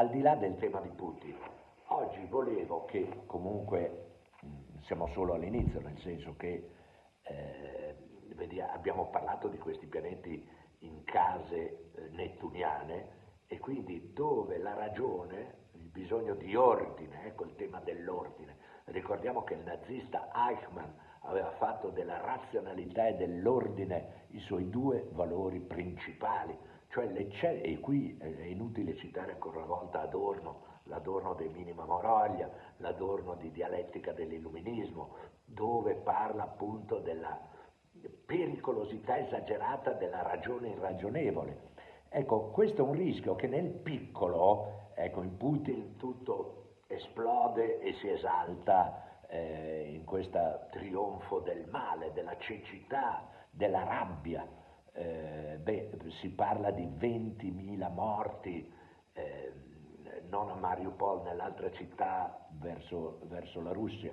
al di là del tema di Putin, oggi volevo che comunque mh, siamo solo all'inizio, nel senso che eh, vediamo, abbiamo parlato di questi pianeti in case eh, nettuniane e quindi dove la ragione, il bisogno di ordine, ecco il tema dell'ordine. Ricordiamo che il nazista Eichmann aveva fatto della razionalità e dell'ordine i suoi due valori principali, cioè e qui è inutile citare ancora una volta Adorno, l'Adorno dei minima moraglia, l'Adorno di dialettica dell'illuminismo, dove parla appunto della pericolosità esagerata della ragione irragionevole. Ecco, questo è un rischio che nel piccolo, ecco, in Putin tutto esplode e si esalta eh, in questo trionfo del male, della cecità, della rabbia. Eh, beh, si parla di 20.000 morti, eh, non a Mariupol, nell'altra città verso, verso la Russia,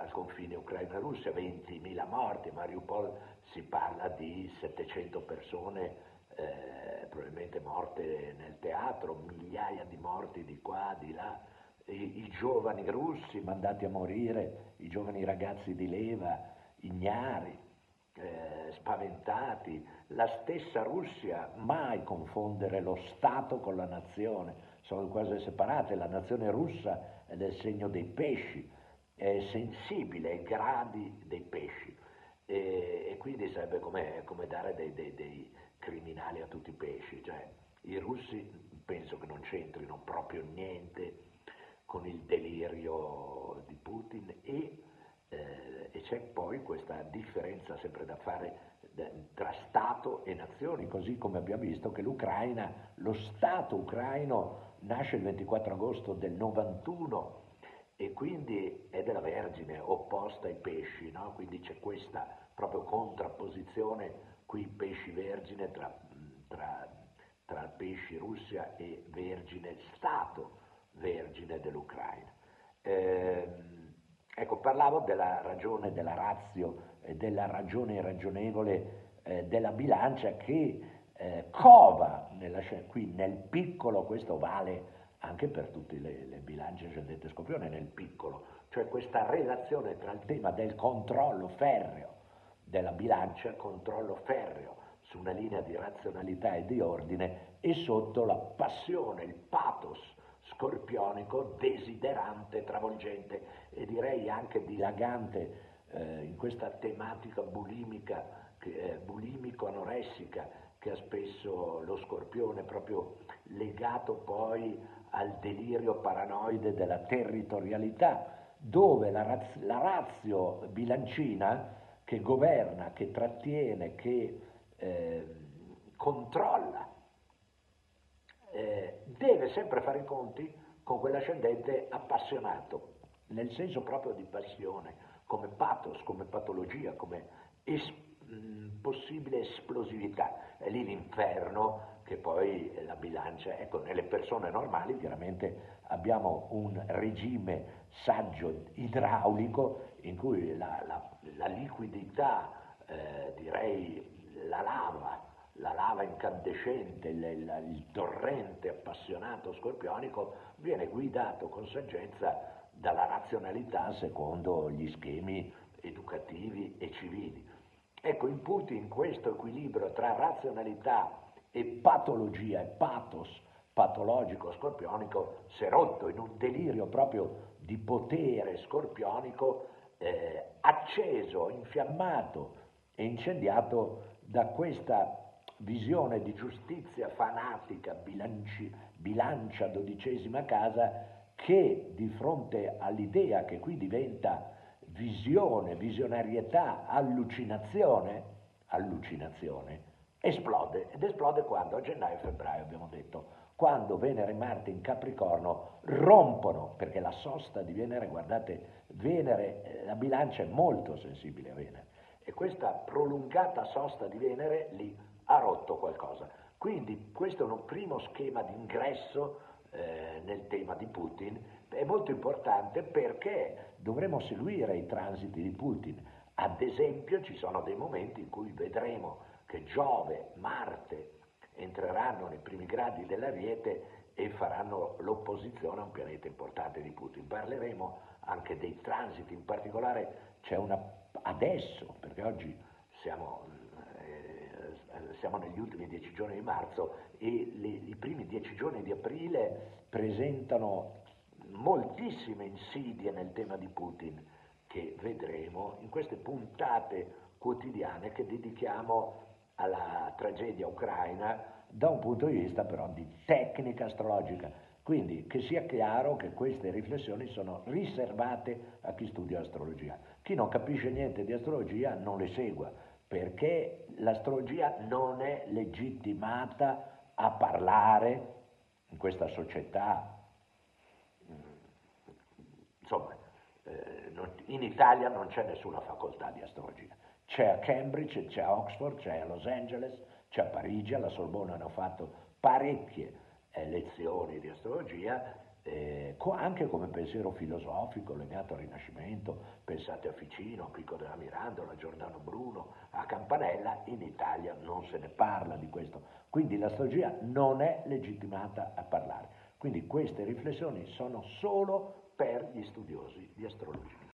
al confine Ucraina-Russia, 20.000 morti, a Mariupol si parla di 700 persone eh, probabilmente morte nel teatro, migliaia di morti di qua, di là, I, i, giovani russi mandati a morire, i giovani ragazzi di leva, ignari, eh, spaventati, la stessa Russia, mai confondere lo Stato con la nazione, sono quasi separate, la nazione russa è del segno dei pesci, è sensibile ai gradi dei pesci. E, e quindi sarebbe come, come dare dei, dei, dei, criminali a tutti i pesci, cioè i russi penso che non c'entrino proprio niente con il delirio di Putin e, eh, e c'è poi questa differenza sempre da fare tra Stato e nazioni, così come abbiamo visto che l'Ucraina, lo Stato ucraino nasce il 24 agosto del 91 e quindi è della Vergine, opposta ai pesci, no? quindi c'è questa proprio contrapposizione qui pesci vergine tra, tra, tra pesci Russia e vergine Stato vergine dell'Ucraina. Eh, ecco, parlavo della ragione, della razio, eh, della ragione irragionevole eh, della bilancia che eh, cova nella, qui nel piccolo, questo vale anche per tutte le, le bilance ascendente scopione nel piccolo, cioè questa relazione tra il tema del controllo ferreo della bilancia, controllo ferreo su una linea di razionalità e di ordine e sotto la passione, il pathos scorpionico, desiderante, travolgente e direi anche dilagante eh, in questa tematica bulimica, eh, bulimico-anoressica che ha spesso lo scorpione proprio legato poi al delirio paranoide della territorialità, dove la, raz- la razio bilancina che governa, che trattiene, che eh, controlla, deve sempre fare i conti con quell'ascendente appassionato, nel senso proprio di passione, come pathos, come patologia, come es- mh, possibile esplosività. È lì l'inferno che poi la bilancia, ecco, nelle persone normali chiaramente abbiamo un regime saggio idraulico in cui la, la, la liquidità, eh, direi la lava, la lava incandescente, il, il, il, torrente appassionato scorpionico viene guidato con saggezza dalla razionalità secondo gli schemi educativi e civili. Ecco, in Putin questo equilibrio tra razionalità e patologia e pathos patologico scorpionico si è rotto in un delirio proprio di potere scorpionico eh, acceso, infiammato e incendiato da questa visione di giustizia fanatica, bilanci, bilancia dodicesima casa, che di fronte all'idea che qui diventa visione, visionarietà, allucinazione, allucinazione, esplode. Ed esplode quando? A gennaio e febbraio abbiamo detto, quando Venere e Marte in Capricorno rompono, perché la sosta di Venere, guardate, Venere, eh, la bilancia è molto sensibile a Venere. E questa prolungata sosta di Venere lì ha rotto qualcosa. Quindi questo è un primo schema di ingresso eh, nel tema di Putin, è molto importante perché dovremo seguire i transiti di Putin. Ad esempio ci sono dei momenti in cui vedremo che Giove, Marte entreranno nei primi gradi dell'Ariete e faranno l'opposizione a un pianeta importante di Putin. Parleremo anche dei transiti, in particolare c'è una adesso, perché oggi siamo, siamo negli ultimi dieci giorni di marzo e le, i primi dieci giorni di aprile presentano moltissime insidie nel tema di Putin che vedremo in queste puntate quotidiane che dedichiamo alla tragedia ucraina da un punto di vista però di tecnica astrologica. Quindi che sia chiaro che queste riflessioni sono riservate a chi studia astrologia. Chi non capisce niente di astrologia non le segua, perché l'astrologia non è legittimata a parlare in questa società insomma, eh, in Italia non c'è nessuna facoltà di astrologia. C'è a Cambridge, c'è a Oxford, c'è a Los Angeles, c'è a Parigi, alla Sorbona hanno fatto parecchie eh, lezioni di astrologia, eh, anche come pensiero filosofico legato al Rinascimento, pensate a Ficino, a Pico della Mirandola, a Giordano Bruno, a Campanella, in Italia non se ne parla di questo, quindi l'astrologia non è legittimata a parlare. Quindi queste riflessioni sono solo per gli studiosi di astrologia.